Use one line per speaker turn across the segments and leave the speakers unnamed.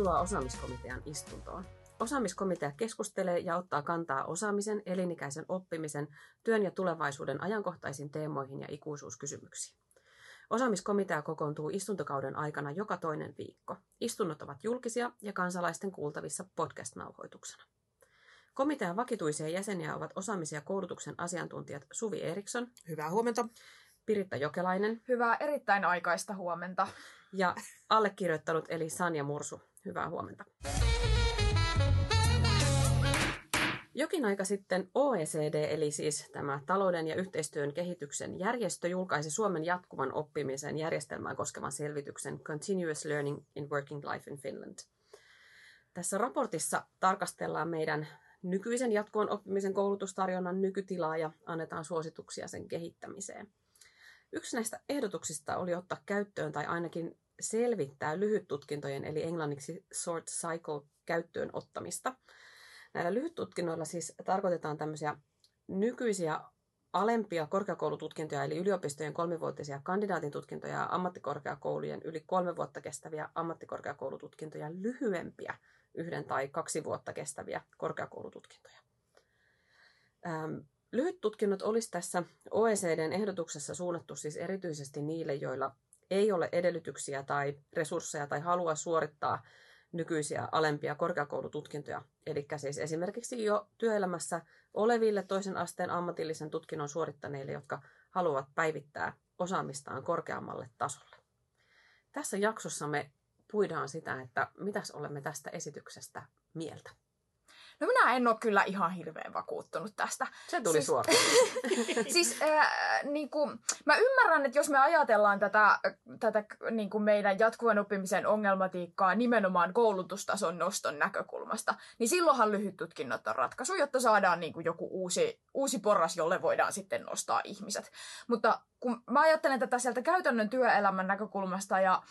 Tervetuloa osaamiskomitean istuntoon. Osaamiskomitea keskustelee ja ottaa kantaa osaamisen, elinikäisen oppimisen, työn ja tulevaisuuden ajankohtaisiin teemoihin ja ikuisuuskysymyksiin. Osaamiskomitea kokoontuu istuntokauden aikana joka toinen viikko. Istunnot ovat julkisia ja kansalaisten kuultavissa podcast-nauhoituksena. Komitean vakituisia jäseniä ovat osaamisen ja koulutuksen asiantuntijat Suvi Eriksson.
Hyvää huomenta.
Piritta Jokelainen.
Hyvää erittäin aikaista huomenta.
Ja allekirjoittanut eli Sanja Mursu. Hyvää huomenta. Jokin aika sitten OECD, eli siis tämä talouden ja yhteistyön kehityksen järjestö, julkaisi Suomen jatkuvan oppimisen järjestelmää koskevan selvityksen Continuous Learning in Working Life in Finland. Tässä raportissa tarkastellaan meidän nykyisen jatkuvan oppimisen koulutustarjonnan nykytilaa ja annetaan suosituksia sen kehittämiseen. Yksi näistä ehdotuksista oli ottaa käyttöön tai ainakin selvittää lyhyttutkintojen eli englanniksi short cycle käyttöön ottamista. Näillä lyhyttutkinnoilla siis tarkoitetaan tämmöisiä nykyisiä alempia korkeakoulututkintoja, eli yliopistojen kolmivuotisia kandidaatin tutkintoja ja ammattikorkeakoulujen yli kolme vuotta kestäviä ammattikorkeakoulututkintoja lyhyempiä yhden tai kaksi vuotta kestäviä korkeakoulututkintoja. Lyhyttutkinnot olisi tässä OECDn ehdotuksessa suunnattu siis erityisesti niille, joilla ei ole edellytyksiä tai resursseja tai halua suorittaa nykyisiä alempia korkeakoulututkintoja. Eli siis esimerkiksi jo työelämässä oleville toisen asteen ammatillisen tutkinnon suorittaneille, jotka haluavat päivittää osaamistaan korkeammalle tasolle. Tässä jaksossa me puidaan sitä, että mitäs olemme tästä esityksestä mieltä.
No minä en ole kyllä ihan hirveän vakuuttunut tästä.
Se tuli siis, suoraan.
siis äh, niin kuin, mä ymmärrän, että jos me ajatellaan tätä, tätä niin kuin meidän jatkuvan oppimisen ongelmatiikkaa nimenomaan koulutustason noston näkökulmasta, niin silloinhan lyhyt tutkinnot on ratkaisu, jotta saadaan niin kuin joku uusi, uusi porras, jolle voidaan sitten nostaa ihmiset. Mutta kun mä ajattelen tätä sieltä käytännön työelämän näkökulmasta ja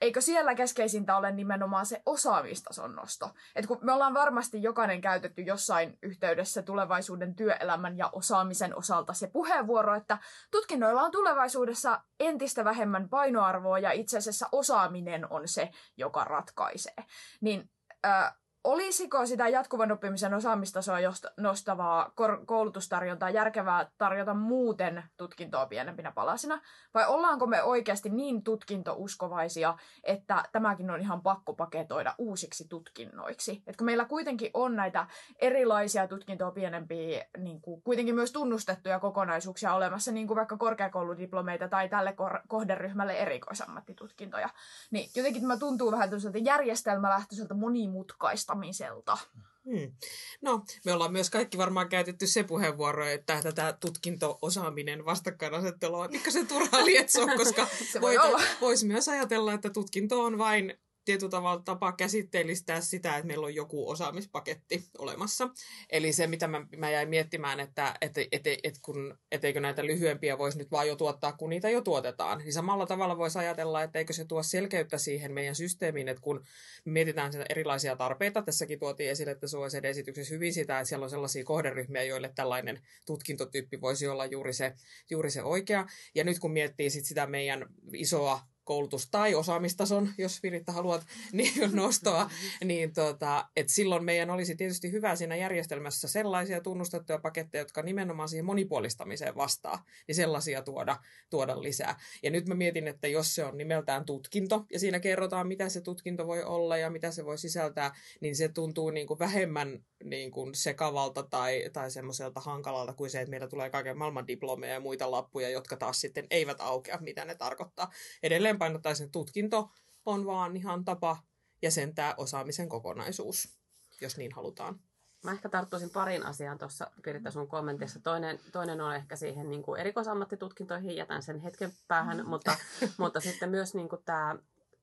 eikö siellä keskeisintä ole nimenomaan se osaamistason nosto? Et kun me ollaan varmasti jokainen käytetty jossain yhteydessä tulevaisuuden työelämän ja osaamisen osalta se puheenvuoro, että tutkinnoilla on tulevaisuudessa entistä vähemmän painoarvoa ja itse asiassa osaaminen on se, joka ratkaisee. Niin äh, Olisiko sitä jatkuvan oppimisen osaamistasoa nostavaa koulutustarjontaa järkevää tarjota muuten tutkintoa pienempinä palasina? Vai ollaanko me oikeasti niin tutkintouskovaisia, että tämäkin on ihan pakko paketoida uusiksi tutkinnoiksi? Että kun meillä kuitenkin on näitä erilaisia tutkintoa pienempiä, niin kuin kuitenkin myös tunnustettuja kokonaisuuksia olemassa, niin kuin vaikka korkeakouludiplomeita tai tälle kohderyhmälle erikoisammattitutkintoja, niin jotenkin tämä tuntuu vähän järjestelmälähtöiseltä monimutkaista muuttamiselta.
Hmm. No, me ollaan myös kaikki varmaan käytetty se puheenvuoro, että tätä tutkinto-osaaminen vastakkainasettelua on se turhaa lietsoa, koska
se voi
voisi myös ajatella, että tutkinto on vain tietyllä tavalla tapa käsitteellistää sitä, että meillä on joku osaamispaketti olemassa. Eli se, mitä mä, mä jäin miettimään, että et, et, et, kun, etteikö näitä lyhyempiä voisi nyt vaan jo tuottaa, kun niitä jo tuotetaan. Niin samalla tavalla voisi ajatella, että eikö se tuo selkeyttä siihen meidän systeemiin, että kun mietitään erilaisia tarpeita, tässäkin tuotiin esille tässä OECD-esityksessä hyvin sitä, että siellä on sellaisia kohderyhmiä, joille tällainen tutkintotyyppi voisi olla juuri se, juuri se oikea. Ja nyt kun miettii sit sitä meidän isoa koulutus- tai osaamistason, jos Viritta haluat niin nostoa, niin tota, et silloin meidän olisi tietysti hyvä siinä järjestelmässä sellaisia tunnustettuja paketteja, jotka nimenomaan siihen monipuolistamiseen vastaa, niin sellaisia tuoda, tuoda lisää. Ja nyt mä mietin, että jos se on nimeltään tutkinto, ja siinä kerrotaan, mitä se tutkinto voi olla ja mitä se voi sisältää, niin se tuntuu niin kuin vähemmän niin kuin sekavalta tai, tai semmoiselta hankalalta kuin se, että meillä tulee kaiken maailman diplomeja ja muita lappuja, jotka taas sitten eivät aukea, mitä ne tarkoittaa. Edelleen painottaisin, että tutkinto on vaan ihan tapa jäsentää osaamisen kokonaisuus, jos niin halutaan.
Mä ehkä tarttuisin parin asiaan tuossa Piritta sun kommentissa. Toinen, toinen on ehkä siihen niin kuin erikoisammattitutkintoihin, jätän sen hetken päähän, mutta, mutta sitten myös niin kuin tämä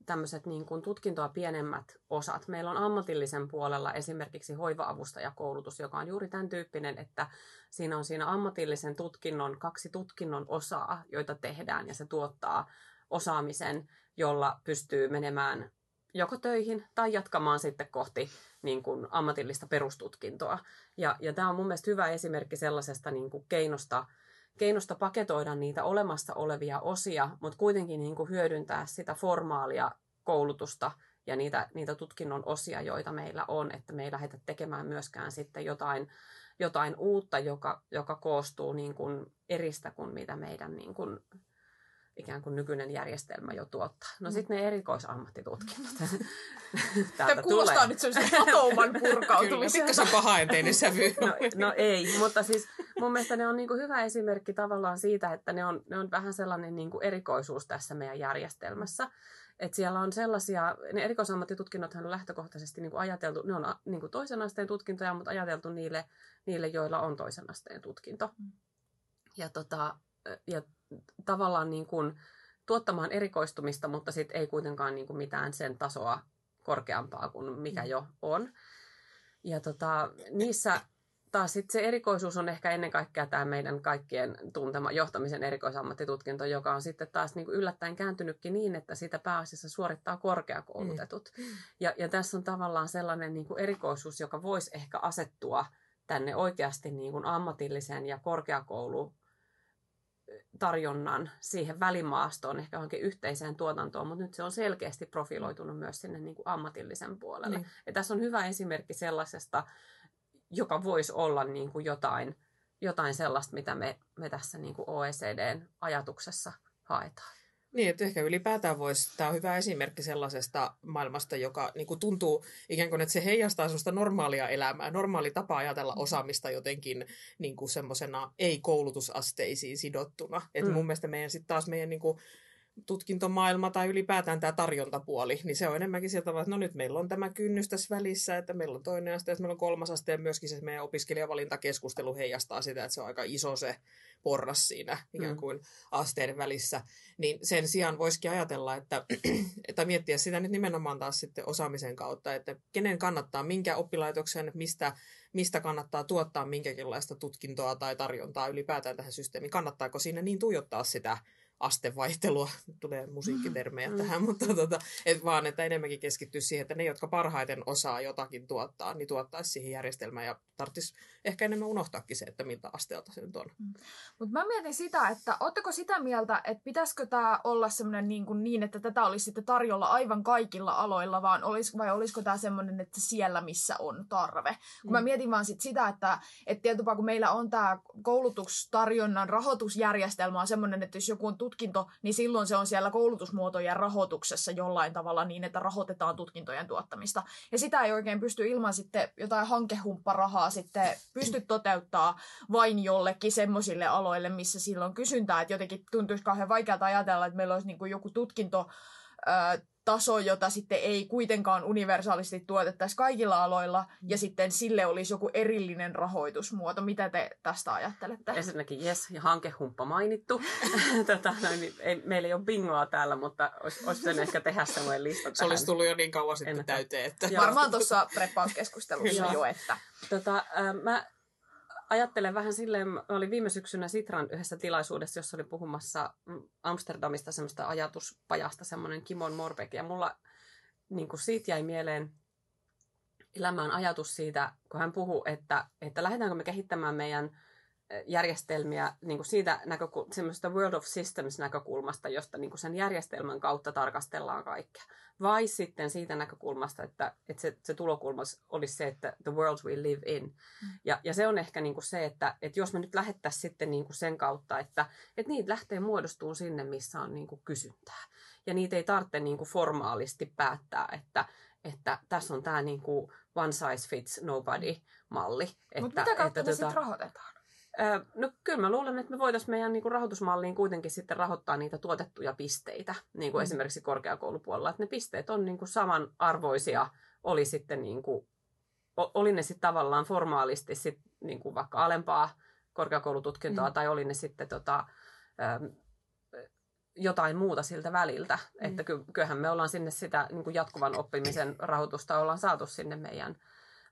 tämmöiset niin kuin tutkintoa pienemmät osat. Meillä on ammatillisen puolella esimerkiksi hoiva-avustajakoulutus, joka on juuri tämän tyyppinen, että siinä on siinä ammatillisen tutkinnon kaksi tutkinnon osaa, joita tehdään ja se tuottaa osaamisen, jolla pystyy menemään joko töihin tai jatkamaan sitten kohti niin kuin ammatillista perustutkintoa. Ja, ja tämä on mun mielestä hyvä esimerkki sellaisesta niin kuin keinosta, keinosta paketoida niitä olemassa olevia osia, mutta kuitenkin niin kuin hyödyntää sitä formaalia koulutusta ja niitä, niitä tutkinnon osia, joita meillä on, että me ei lähdetä tekemään myöskään sitten jotain, jotain uutta, joka, joka koostuu niin kuin eristä kuin mitä meidän niin kuin ikään kuin nykyinen järjestelmä jo tuottaa. No sitten ne erikoisammattitutkinnot.
Tämä kuulostaa tulee. nyt sellaisen hatouman purkautumiselta.
Kyllä, pahaenteinen sävy.
no, no ei, mutta siis mun mielestä ne on niin kuin hyvä esimerkki tavallaan siitä, että ne on, ne on vähän sellainen niin kuin erikoisuus tässä meidän järjestelmässä. Että siellä on sellaisia, ne erikoisammattitutkinnothan on lähtökohtaisesti niin kuin ajateltu, ne on niin kuin toisen asteen tutkintoja, mutta ajateltu niille, niille, joilla on toisen asteen tutkinto. Mm. Ja, tota, ja tavallaan niin kuin tuottamaan erikoistumista, mutta sitten ei kuitenkaan niin kuin mitään sen tasoa korkeampaa kuin mikä mm. jo on. Ja tota, niissä taas sit se erikoisuus on ehkä ennen kaikkea tämä meidän kaikkien tuntema johtamisen erikoisammattitutkinto, joka on sitten taas niin kuin yllättäen kääntynytkin niin, että sitä pääasiassa suorittaa korkeakoulutetut. Mm. Ja, ja tässä on tavallaan sellainen niin kuin erikoisuus, joka voisi ehkä asettua tänne oikeasti niin kuin ammatillisen ja korkeakoulu tarjonnan siihen välimaastoon, ehkä johonkin yhteiseen tuotantoon, mutta nyt se on selkeästi profiloitunut myös sinne niin kuin ammatillisen puolelle. Niin. Ja tässä on hyvä esimerkki sellaisesta, joka voisi olla niin kuin jotain, jotain sellaista, mitä me, me tässä niin kuin OECDn ajatuksessa haetaan.
Niin, että ehkä ylipäätään voisi, tämä on hyvä esimerkki sellaisesta maailmasta, joka niin kuin tuntuu ikään kuin, että se heijastaa sellaista normaalia elämää, normaali tapa ajatella mm. osaamista jotenkin niin kuin semmoisena ei-koulutusasteisiin sidottuna. Että mm. mun mielestä meidän sitten taas meidän niin kuin, tutkintomaailma tai ylipäätään tämä tarjontapuoli, niin se on enemmänkin sieltä että no nyt meillä on tämä kynnys tässä välissä, että meillä on toinen aste ja meillä on kolmas aste ja myöskin se meidän opiskelijavalintakeskustelu heijastaa sitä, että se on aika iso se porras siinä ikään mm. kuin asteiden välissä. Niin sen sijaan voisikin ajatella, että, että miettiä sitä nyt nimenomaan taas sitten osaamisen kautta, että kenen kannattaa, minkä oppilaitoksen, mistä, mistä kannattaa tuottaa minkäkinlaista tutkintoa tai tarjontaa ylipäätään tähän systeemiin. Kannattaako siinä niin tuijottaa sitä astevaihtelua, tulee musiikkitermejä mm. tähän, mutta tota, et vaan, että enemmänkin keskittyy siihen, että ne, jotka parhaiten osaa jotakin tuottaa, niin tuottaisi siihen järjestelmään ja tarvitsisi ehkä enemmän unohtaakin se, että miltä asteelta se nyt on. Mm.
Mutta mä mietin sitä, että oletteko sitä mieltä, että pitäisikö tämä olla semmoinen niin, kuin niin, että tätä olisi sitten tarjolla aivan kaikilla aloilla, vaan olis, vai olisiko tämä semmoinen, että siellä missä on tarve? Kun mm. mä mietin vaan sit sitä, että et tietysti kun meillä on tämä koulutustarjonnan rahoitusjärjestelmä on semmoinen, että jos joku on tutkinto, niin silloin se on siellä koulutusmuotojen rahoituksessa jollain tavalla niin, että rahoitetaan tutkintojen tuottamista. Ja sitä ei oikein pysty ilman sitten jotain hankehumpparahaa sitten pysty toteuttaa vain jollekin semmoisille aloille, missä silloin kysyntää. Että jotenkin tuntuisi kauhean vaikealta ajatella, että meillä olisi niin kuin joku tutkinto taso, jota sitten ei kuitenkaan universaalisti tuotettaisi kaikilla aloilla, mm. ja sitten sille olisi joku erillinen rahoitusmuoto. Mitä te tästä ajattelette?
Ensinnäkin yes, ja hankehumppa mainittu. tota, noin, niin ei, meillä ei ole bingoa täällä, mutta olisi, olisi sen ehkä tehdä sellainen lista
Se olisi tullut jo niin kauan sitten täyteen. Että...
Varmaan tuossa preppauskeskustelussa jo, että...
Tota, äh, mä ajattelen vähän silleen, mä olin viime syksynä Sitran yhdessä tilaisuudessa, jossa oli puhumassa Amsterdamista semmoista ajatuspajasta, semmoinen Kimon Morbeck, ja mulla niin kuin siitä jäi mieleen elämään ajatus siitä, kun hän puhuu, että, että lähdetäänkö me kehittämään meidän järjestelmiä niin kuin siitä näkökul- semmoista World of Systems näkökulmasta, josta niin kuin sen järjestelmän kautta tarkastellaan kaikkea. Vai sitten siitä näkökulmasta, että, että se, se tulokulma olisi se, että the world we live in. Mm. Ja, ja se on ehkä niin kuin se, että, että jos me nyt lähettäisiin sitten niin kuin sen kautta, että, että niitä lähtee muodostumaan sinne, missä on niin kuin kysyntää. Ja niitä ei tarvitse niin kuin formaalisti päättää, että, että tässä on tämä niin kuin one size fits nobody malli.
Mutta mitä kautta että, tota, rahoitetaan?
No kyllä mä luulen, että me voitaisiin meidän niin kuin rahoitusmalliin kuitenkin sitten rahoittaa niitä tuotettuja pisteitä, niin kuin mm. esimerkiksi korkeakoulupuolella. Että ne pisteet on niin kuin samanarvoisia, oli, sitten niin kuin, oli ne sitten tavallaan formaalisti sit niin kuin vaikka alempaa korkeakoulututkintoa mm. tai oli ne sitten tota, jotain muuta siltä väliltä. Mm. Että kyllähän me ollaan sinne sitä niin kuin jatkuvan oppimisen rahoitusta ollaan saatu sinne meidän,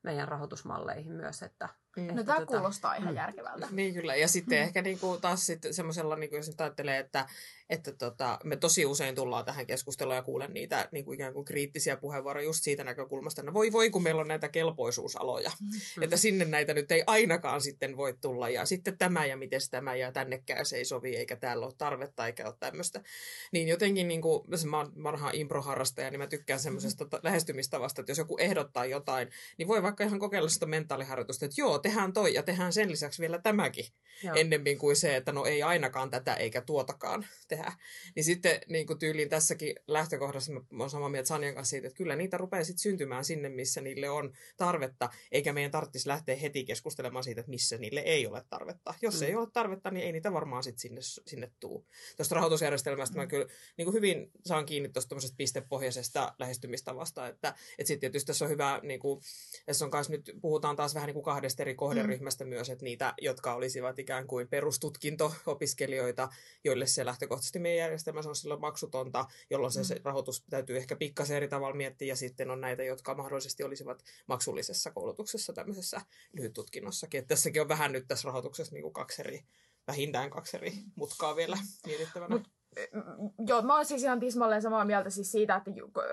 meidän rahoitusmalleihin myös, että
No
Että
tämä
tota-
kuulostaa ihan
mm.
järkevältä.
Niin kyllä, ja sitten ehkä niinku taas sitten semmoisella, niinku, jos ajattelee, että, että tota, me tosi usein tullaan tähän keskusteluun ja kuulen niitä niinku ikään kuin kriittisiä puheenvuoroja just siitä näkökulmasta, että no voi voi, kun meillä on näitä kelpoisuusaloja,
Mm.
että sinne näitä nyt ei ainakaan sitten voi tulla, ja sitten tämä ja miten tämä, ja tännekään se ei sovi, eikä täällä ole tarvetta, eikä ole tämmöistä. Niin jotenkin, niin kuin, mä oon vanha improharrastaja, niin mä tykkään semmoisesta ta- lähestymistavasta, että jos joku ehdottaa jotain, niin voi vaikka ihan kokeilla sitä mentaaliharjoitusta, että joo, tehdään toi ja tehdään sen lisäksi vielä tämäkin,
Joo.
ennemmin kuin se, että no ei ainakaan tätä eikä tuotakaan tehdä. Niin sitten niin kuin tyyliin tässäkin lähtökohdassa mä oon samaa mieltä Sanjan kanssa siitä, että kyllä niitä rupeaa sitten syntymään sinne, missä niille on tarvetta, eikä meidän tarvitsisi lähteä heti keskustelemaan siitä, että missä niille ei ole tarvetta. Jos
Mm.
ei ole tarvetta, niin ei niitä varmaan sitten sinne, sinne tuu. Tuosta rahoitusjärjestelmästä mä kyllä niin kuin hyvin saan kiinni tuosta pistepohjaisesta lähestymistavasta, että, että sitten tietysti tässä on hyvä, niin kuin, tässä on kanssa nyt puhutaan taas vähän niin kuin kahdesta eri kohderyhmästä mm. myös, että niitä, jotka olisivat ikään kuin perustutkinto-opiskelijoita, joille se lähtökohtaisesti meidän järjestelmässä on silloin maksutonta, jolloin se,
Mm.
se rahoitus täytyy ehkä pikkasen eri tavalla miettiä, ja sitten on näitä, jotka mahdollisesti olisivat maksullisessa koulutuksessa tämmöisessä lyhyttutkinnossakin. Että tässäkin on vähän nyt tässä rahoituksessa niin kuin kaksi eri, vähintään kaksi eri mutkaa vielä mietittävänä.
Mut Mm, Joo, mä oon siis ihan tismalleen samaa mieltä siis siitä, että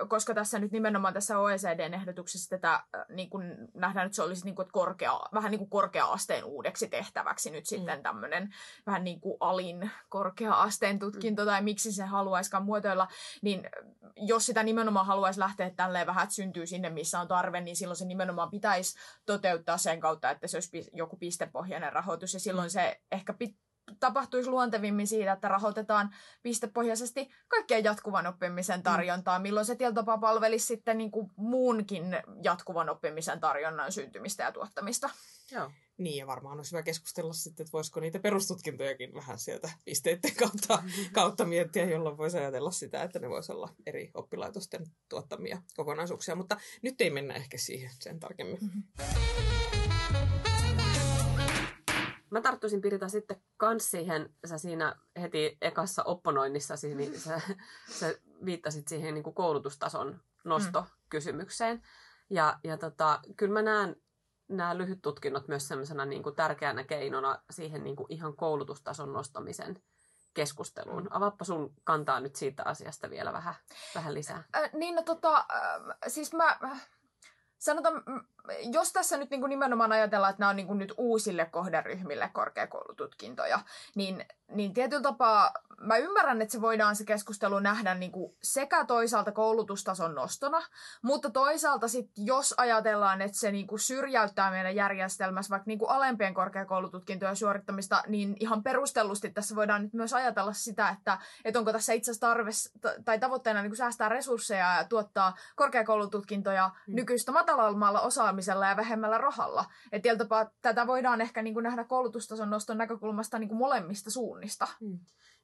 koska tässä nyt nimenomaan tässä OECDn ehdotuksessa tätä äh, niin kun nähdään, että se olisi niin kuin, että korkea, vähän niin kuin korkea-asteen uudeksi tehtäväksi nyt sitten
Mm.
tämmöinen vähän niin kuin alin korkea-asteen tutkinto tai miksi se haluaiskaan muotoilla, niin jos sitä nimenomaan haluaisi lähteä tälleen vähän, että syntyy sinne, missä on tarve, niin silloin se nimenomaan pitäisi toteuttaa sen kautta, että se olisi joku pistepohjainen rahoitus. Ja silloin se ehkä pit- tapahtuisi luontevimmin siitä, että rahoitetaan pistepohjaisesti kaikkien jatkuvan oppimisen tarjontaa, milloin se tapaa palvelisi sitten niin kuin muunkin jatkuvan oppimisen tarjonnan syntymistä ja tuottamista.
Joo.
Niin, ja varmaan olisi hyvä keskustella sitten, että voisiko niitä perustutkintojakin vähän sieltä pisteiden kautta, kautta miettiä, jolloin voisi ajatella sitä, että ne voisi olla eri oppilaitosten tuottamia kokonaisuuksia. Mutta nyt ei mennä ehkä siihen sen tarkemmin.
Mä tarttuisin Pirita sitten kans siihen, sä siinä heti ekassa opponoinnissa, niin sä, sä viittasit siihen niin kuin koulutustason nostokysymykseen. Ja, ja tota, kyllä mä näen nämä lyhyttutkinnot myös sellaisena niin kuin tärkeänä keinona siihen niin kuin ihan koulutustason nostamisen keskusteluun. Avaappa sun kantaa nyt siitä asiasta vielä vähän, vähän lisää.
Äh, niin, no tota, äh, siis mä... äh, Sanotaan, mm, jos tässä nyt niin kuin nimenomaan ajatellaan, että nämä on niin kuin nyt uusille kohderyhmille korkeakoulututkintoja, niin, niin tietyllä tapaa mä ymmärrän, että se voidaan se keskustelu nähdä niin kuin sekä toisaalta koulutustason nostona, mutta toisaalta sitten jos ajatellaan, että se niin kuin syrjäyttää meidän järjestelmässä vaikka niin kuin alempien korkeakoulututkintojen suorittamista, niin ihan perustellusti tässä voidaan nyt myös ajatella sitä, että, että onko tässä itse asiassa tarve tai tavoitteena niin kuin säästää resursseja ja tuottaa korkeakoulututkintoja
Hmm.
nykyistä matalammalla osaamisella ja vähemmällä rahalla. Et tapaa tätä voidaan ehkä niin kuin nähdä koulutustason noston näkökulmasta niin kuin molemmista suunnista.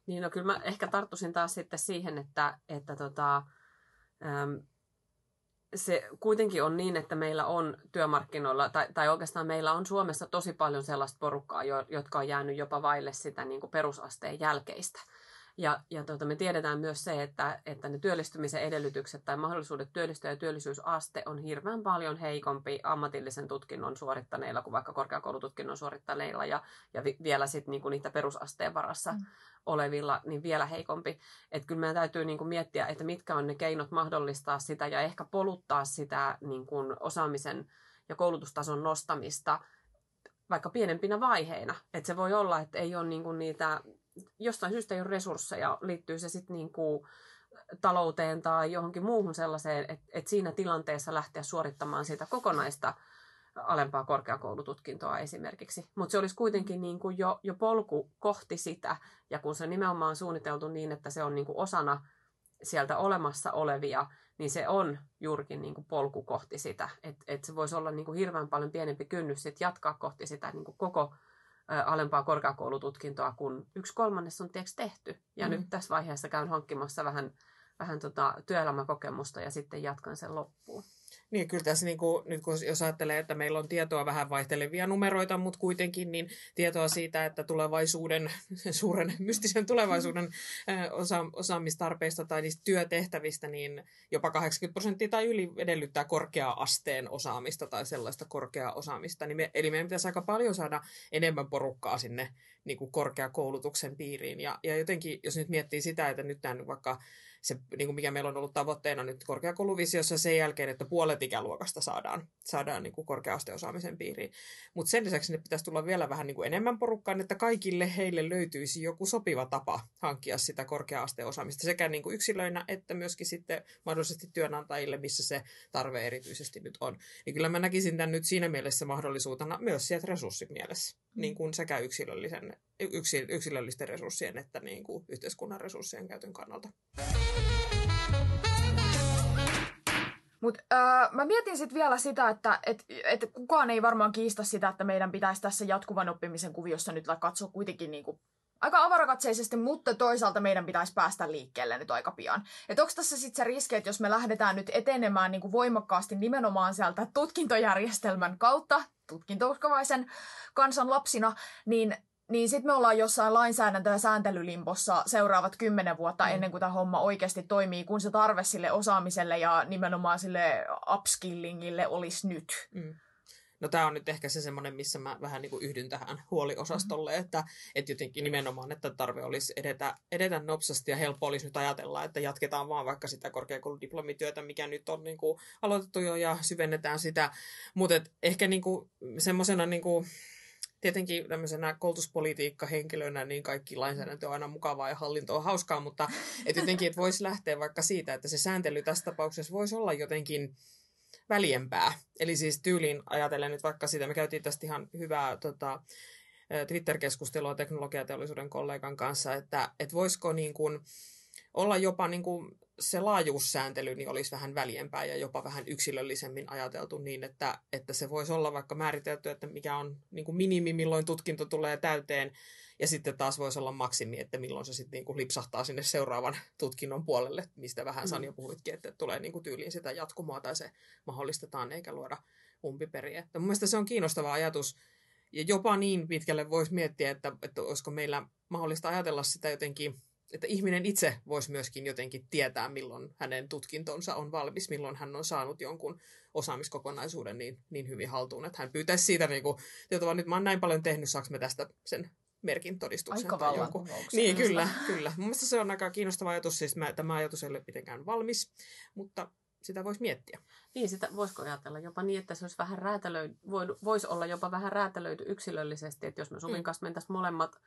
Niin no kyllä mä ehkä tarttuisin taas sitten siihen, että, että tota, äm, se kuitenkin on niin, että meillä on työmarkkinoilla, tai, tai oikeastaan meillä on Suomessa tosi paljon sellaista porukkaa, jo, jotka on jäänyt jopa vaille sitä niin kuin perusasteen jälkeistä. Ja, ja tota, me tiedetään myös se, että, että ne työllistymisen edellytykset tai mahdollisuudet työllistyä ja työllisyysaste on hirveän paljon heikompi ammatillisen tutkinnon suorittaneilla kuin vaikka korkeakoulututkinnon suorittaneilla ja, ja vi, vielä sitten niinku niitä perusasteen varassa
mm.
olevilla, niin vielä heikompi. Että kyllä meidän täytyy niinku miettiä, että mitkä on ne keinot mahdollistaa sitä ja ehkä poluttaa sitä niinku osaamisen ja koulutustason nostamista vaikka pienempinä vaiheina. Että se voi olla, että ei ole niinku niitä, jostain syystä ei ole resursseja, liittyy se sitten niinku talouteen tai johonkin muuhun sellaiseen, että, että siinä tilanteessa lähteä suorittamaan sitä kokonaista alempaa korkeakoulututkintoa esimerkiksi. Mutta se olisi kuitenkin niin kuin jo, jo polku kohti sitä, ja kun se nimenomaan on suunniteltu niin, että se on niin kuin osana sieltä olemassa olevia, niin se on juurikin niin kuin polku kohti sitä. Että et se voisi olla niin kuin hirveän paljon pienempi kynnys sit jatkaa kohti sitä niin kuin koko alempaa korkeakoulututkintoa, kun yksi kolmannes on tieks tehty. Ja
Mm.
nyt tässä vaiheessa käyn hankkimassa vähän, vähän tota työelämäkokemusta ja sitten jatkan sen loppuun.
Niin, kyllä tässä niin kuin, nyt kun jos ajattelee, että meillä on tietoa vähän vaihtelevia numeroita, mutta kuitenkin niin tietoa siitä, että tulevaisuuden, suuren mystisen tulevaisuuden osa, osaamistarpeista tai niistä työtehtävistä, niin jopa 80 prosenttia tai yli edellyttää korkea-asteen osaamista tai sellaista korkeaa osaamista. Niin me, eli meidän pitäisi aika paljon saada enemmän porukkaa sinne niin kuin korkeakoulutuksen piiriin. Ja, ja jotenkin, jos nyt miettii sitä, että nyt tämän vaikka se, niin kuin mikä meillä on ollut tavoitteena nyt korkeakouluvisiossa sen jälkeen, että puolet ikäluokasta saadaan, saadaan niin kuin korkea-asteosaamisen piiriin. Mutta sen lisäksi ne pitäisi tulla vielä vähän niin kuin enemmän porukkaan, että kaikille heille löytyisi joku sopiva tapa hankkia sitä korkea-asteosaamista sekä niin kuin yksilöinä että myöskin sitten mahdollisesti työnantajille, missä se tarve erityisesti nyt on. Niin kyllä mä näkisin tämän nyt siinä mielessä mahdollisuutena myös sieltä resurssimielessä. Niin kuin sekä yksilöllisen, yksilöllisten resurssien että niin kuin yhteiskunnan resurssien käytön kannalta.
Mutta äh, mä mietin sitten vielä sitä, että et, et kukaan ei varmaan kiistä sitä, että meidän pitäisi tässä jatkuvan oppimisen kuviossa nyt katsoa kuitenkin niinku aika avarakatseisesti, mutta toisaalta meidän pitäisi päästä liikkeelle nyt aika pian. Että onko tässä sitten se riski, että jos me lähdetään nyt etenemään niinku voimakkaasti nimenomaan sieltä tutkintojärjestelmän kautta, tutkintouskovaisen kansan lapsina, niin niin sitten me ollaan jossain lainsäädäntö- ja sääntelylimpossa seuraavat kymmenen vuotta mm. ennen kuin tämä homma oikeasti toimii, kun se tarve sille osaamiselle ja nimenomaan sille upskillingille olisi nyt. Mm.
No tämä on nyt ehkä se semmoinen, missä mä vähän niin kuin yhdyn tähän huoliosastolle, mm-hmm. että, että jotenkin nimenomaan, että tarve olisi edetä, edetä nopsasti ja helppo olisi nyt ajatella, että jatketaan vaan vaikka sitä korkeakouludiplomityötä, mikä nyt on niin kuin aloitettu jo ja syvennetään sitä. Mutta ehkä niin kuin semmoisena niin kuin, tietenkin tämmöisenä koulutuspolitiikka-henkilönä niin kaikki lainsäädäntö on aina mukavaa ja hallinto on hauskaa, mutta et jotenkin, että voisi lähteä vaikka siitä, että se sääntely tässä tapauksessa voisi olla jotenkin väljempää. Eli siis tyyliin ajatellen nyt vaikka sitä, me käytiin tästä ihan hyvää tota, Twitter-keskustelua teknologiateollisuuden kollegan kanssa, että, että voisiko niin kuin olla jopa niin kuin se laajuussääntely niin olisi vähän väljempää ja jopa vähän yksilöllisemmin ajateltu niin, että, että se voisi olla vaikka määritelty, että mikä on niin kuin minimi, milloin tutkinto tulee täyteen, ja sitten taas voisi olla maksimi, että milloin se sitten niin kuin lipsahtaa sinne seuraavan tutkinnon puolelle, mistä vähän Sanja mm. puhuitkin, että tulee niin kuin tyyliin sitä jatkumoa tai se mahdollistetaan eikä luoda umpiperiä. Että mun mielestä se on kiinnostava ajatus, ja jopa niin pitkälle voisi miettiä, että, että olisiko meillä mahdollista ajatella sitä jotenkin että ihminen itse voisi myöskin jotenkin tietää, milloin hänen tutkintonsa on valmis, milloin hän on saanut jonkun osaamiskokonaisuuden niin, niin hyvin haltuun, että hän pyytäisi siitä, niin kuin, että nyt mä oon näin paljon tehnyt, saanko me tästä sen merkin todistuksen.
Aika tai joku.
Niin, kyllä, kyllä. Mun mielestä se on aika kiinnostava ajatus, siis mä, tämä ajatus ei ole mitenkään valmis, mutta sitä voisi miettiä.
Niin, sitä voisiko ajatella jopa niin, että se olisi vähän räätälöity, voisi olla jopa vähän räätälöity yksilöllisesti, että jos me Suvin mm. kanssa mentäisiin molemmat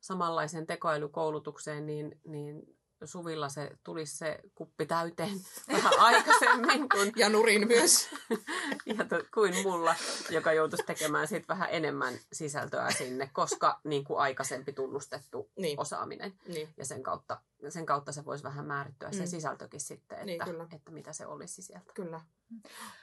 samanlaiseen tekoälykoulutukseen, niin, niin Suvilla se tulisi se kuppi täyteen vähän aikaisemmin. Kuin,
ja nurin myös.
ja to, kuin mulla, joka joutuisi tekemään siitä vähän enemmän sisältöä sinne, koska niin kuin aikaisempi tunnustettu niin. osaaminen. Niin. Ja sen kautta, sen kautta se voisi vähän määrittyä mm. se sisältökin sitten, niin, että, niin, että mitä se olisi sieltä.
Kyllä.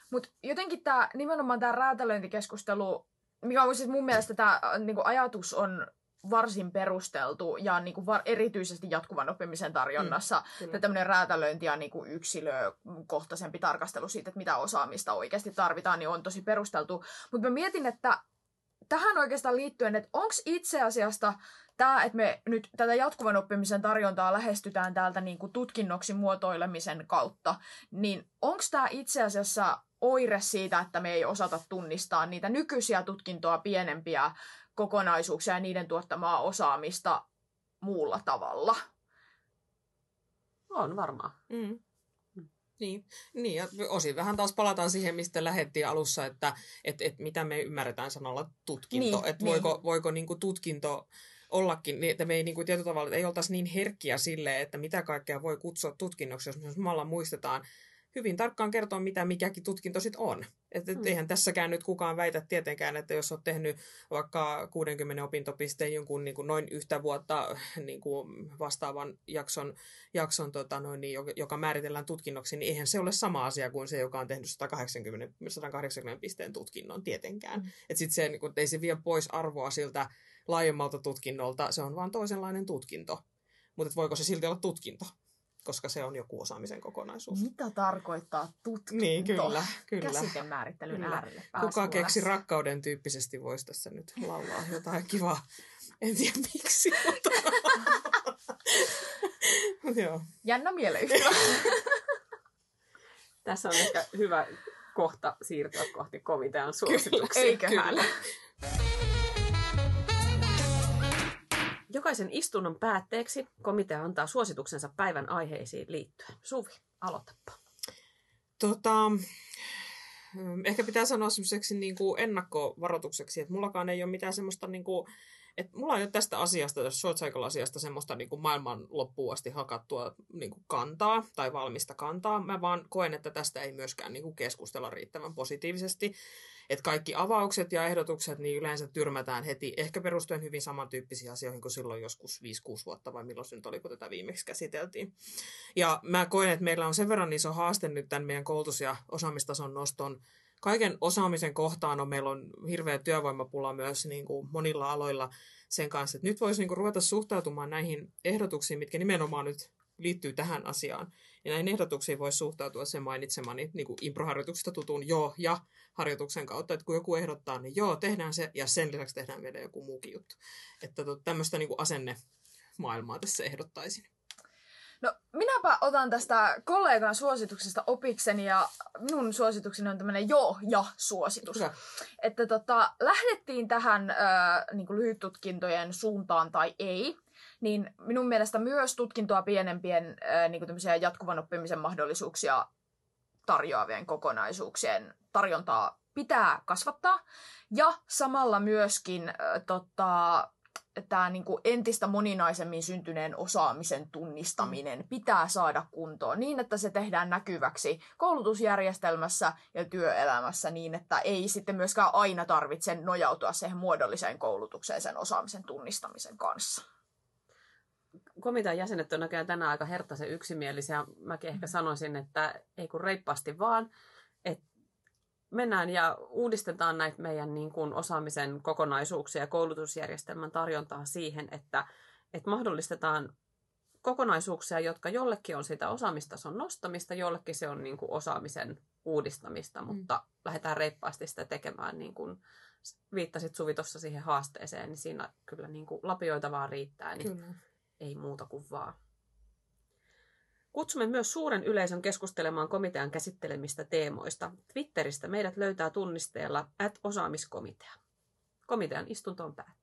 Mutta jotenkin tämä nimenomaan tämä räätälöintikeskustelu, mikä on siis mun mielestä tämä niin ajatus on varsin perusteltu ja niin kuin var, erityisesti jatkuvan oppimisen tarjonnassa mm, tämmöinen räätälöinti ja niin kuin yksilökohtaisempi tarkastelu siitä, että mitä osaamista oikeasti tarvitaan, niin on tosi perusteltu. Mutta mä mietin, että tähän oikeastaan liittyen, että onko itse asiassa tämä, että me nyt tätä jatkuvan oppimisen tarjontaa lähestytään täältä niin kuin tutkinnoksi muotoilemisen kautta, niin onko tämä itse asiassa oire siitä, että me ei osata tunnistaa niitä nykyisiä tutkintoa pienempiä kokonaisuuksia ja niiden tuottamaa osaamista muulla tavalla.
On varmaan. Mm.
Niin, niin, ja osin vähän taas palataan siihen, mistä lähettiin alussa, että et, et mitä me ymmärretään sanalla tutkinto. Niin, että niin. voiko, voiko niinku tutkinto ollakin, niin että me ei niinku tietyllä tavalla, ei oltaisi niin herkkiä sille, että mitä kaikkea voi kutsua tutkinnoksi, jos me samalla muistetaan hyvin tarkkaan kertoa, mitä mikäkin tutkinto sitten on. Että mm. eihän tässäkään nyt kukaan väitä tietenkään, että jos olet tehnyt vaikka 60 opintopisteen jonkun niin kuin noin yhtä vuotta niin kuin vastaavan jakson, jakson tota noin, niin, joka määritellään tutkinnoksi, niin eihän se ole sama asia kuin se, joka on tehnyt 180, 180 pisteen tutkinnon tietenkään. Mm. Että sitten se, niin kuin, ei se vie pois arvoa siltä laajemmalta tutkinnolta, se on vaan toisenlainen tutkinto. Mutta voiko se silti olla tutkinto? Koska se on joku osaamisen kokonaisuus.
Mitä tarkoittaa tutkinto?
Niin, kyllä, kyllä.
Käsitemäärittelyn
Kyllä.
äärelle
Kuka keksi rakkauden tyyppisesti voisi tässä nyt laulaa jotain kivaa. En tiedä miksi, mutta... Joo.
Jännä mieleyhtymä.
Tässä on ehkä hyvä kohta siirtyä kohti komitean suosituksia.
Eiköhän.
Kyllä.
Jokaisen istunnon päätteeksi komitea antaa suosituksensa päivän aiheisiin liittyen. Suvi, aloitapa.
Tota, mm, ehkä pitää sanoa semmoiseksi niin kuin ennakkovaroitukseksi, että mullakaan ei ole mitään semmoista, niin kuin, että mulla ei ole tästä asiasta, tästä short cycle-asiasta semmoista niin kuin maailman loppuun asti hakattua niin kuin kantaa tai valmista kantaa. Mä vaan koen, että tästä ei myöskään niin kuin keskustella riittävän positiivisesti. Että kaikki avaukset ja ehdotukset niin yleensä tyrmätään heti, ehkä perustuen hyvin samantyyppisiin asioihin kuin silloin joskus 5-6 vuotta, vai milloin se nyt oli, kun tätä viimeksi käsiteltiin. Ja mä koen, että meillä on sen verran iso haaste nyt tämän meidän koulutus- ja osaamistason noston. Kaiken osaamisen kohtaan on, meillä on hirveä työvoimapula myös niin kuin monilla aloilla sen kanssa, että nyt voisi niin kuin ruveta suhtautumaan näihin ehdotuksiin, mitkä nimenomaan nyt liittyy tähän asiaan. Ja näihin ehdotuksiin voisi suhtautua sen mainitsemani niin kuin improharjoituksesta tutun joo ja harjoituksen kautta, että kun joku ehdottaa, niin joo, tehdään se, ja sen lisäksi tehdään vielä joku muukin juttu. Että tämmöistä niin kuin asenne maailmaa tässä ehdottaisin.
No, minäpä otan tästä kollegan suosituksesta opikseni ja minun suositukseni on tämmöinen joo ja suositus.
Hyvä.
Että tota, lähdettiin tähän äh, niin lyhyttutkintojen suuntaan tai ei, niin minun mielestä myös tutkintoa pienempien niin tämmöisiä jatkuvan oppimisen mahdollisuuksia tarjoavien kokonaisuuksien tarjontaa pitää kasvattaa. Ja samalla myöskin äh, tota, tämä niinku entistä moninaisemmin syntyneen osaamisen tunnistaminen pitää saada kuntoon niin, että se tehdään näkyväksi koulutusjärjestelmässä ja työelämässä niin, että ei sitten myöskään aina tarvitse nojautua siihen muodolliseen koulutukseen sen osaamisen tunnistamisen kanssa.
Komitean jäsenet on näköjään tänään aika herttaisen yksimielisiä. Mäkin ehkä sanoisin, että ei kun reippaasti vaan, että mennään ja uudistetaan näitä meidän niin kuin osaamisen kokonaisuuksia ja koulutusjärjestelmän tarjontaa siihen, että, että mahdollistetaan kokonaisuuksia, jotka jollekin on sitä osaamistason nostamista, jollekin se on niin kuin osaamisen uudistamista, mutta lähdetään reippaasti sitä tekemään, niin kuin viittasit Suvi tuossa siihen haasteeseen, niin siinä kyllä niin kuin lapioitavaa riittää, niin
Kyllä.
Ei muuta kuin vaan. Kutsumme myös suuren yleisön keskustelemaan komitean käsittelemistä teemoista. Twitteristä meidät löytää tunnisteella at osaamiskomitea. Komitean istunto on päättynyt.